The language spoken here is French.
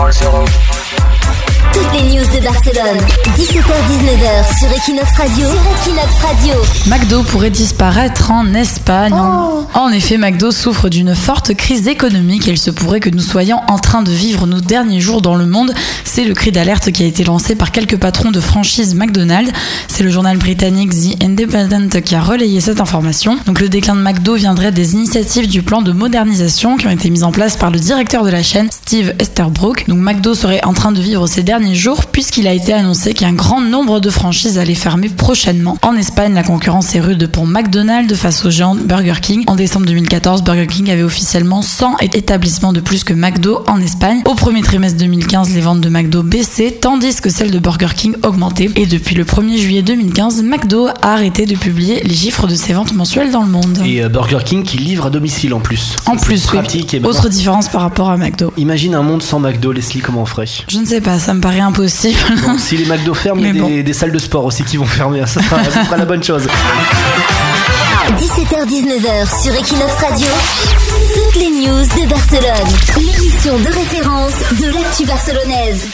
Toutes les news de Barcelone. 17h-19h sur Equinox Radio. Sur Equinox Radio. McDo pourrait disparaître en Espagne. En- En effet, McDo souffre d'une forte crise économique et il se pourrait que nous soyons en train de vivre nos derniers jours dans le monde. C'est le cri d'alerte qui a été lancé par quelques patrons de franchise McDonald's. C'est le journal britannique The Independent qui a relayé cette information. Donc le déclin de McDo viendrait des initiatives du plan de modernisation qui ont été mises en place par le directeur de la chaîne, Steve Esterbrook. Donc McDo serait en train de vivre ces derniers jours puisqu'il a été annoncé qu'un grand nombre de franchises allaient fermer prochainement. En Espagne, la concurrence est rude pour McDonald's face au géant Burger King. En décembre 2014, Burger King avait officiellement 100 établissements de plus que McDo en Espagne. Au premier trimestre 2015, les ventes de McDo baissaient tandis que celles de Burger King augmentaient. Et depuis le 1er juillet 2015, McDo a arrêté de publier les chiffres de ses ventes mensuelles dans le monde. Et euh, Burger King qui livre à domicile en plus. en plus, oui. Et maintenant- autre différence par rapport à McDo. Imagine un monde sans McDo, Leslie, comment on ferait? Je ne sais pas, ça me paraît impossible. Bon, Si les McDo ferment, il y a des, des salles de sport aussi qui vont fermer. Ça sera, ça sera la bonne chose. 17h-19h sur Equinox Radio. Toutes les news de Barcelone. L'émission de référence de l'actu barcelonaise.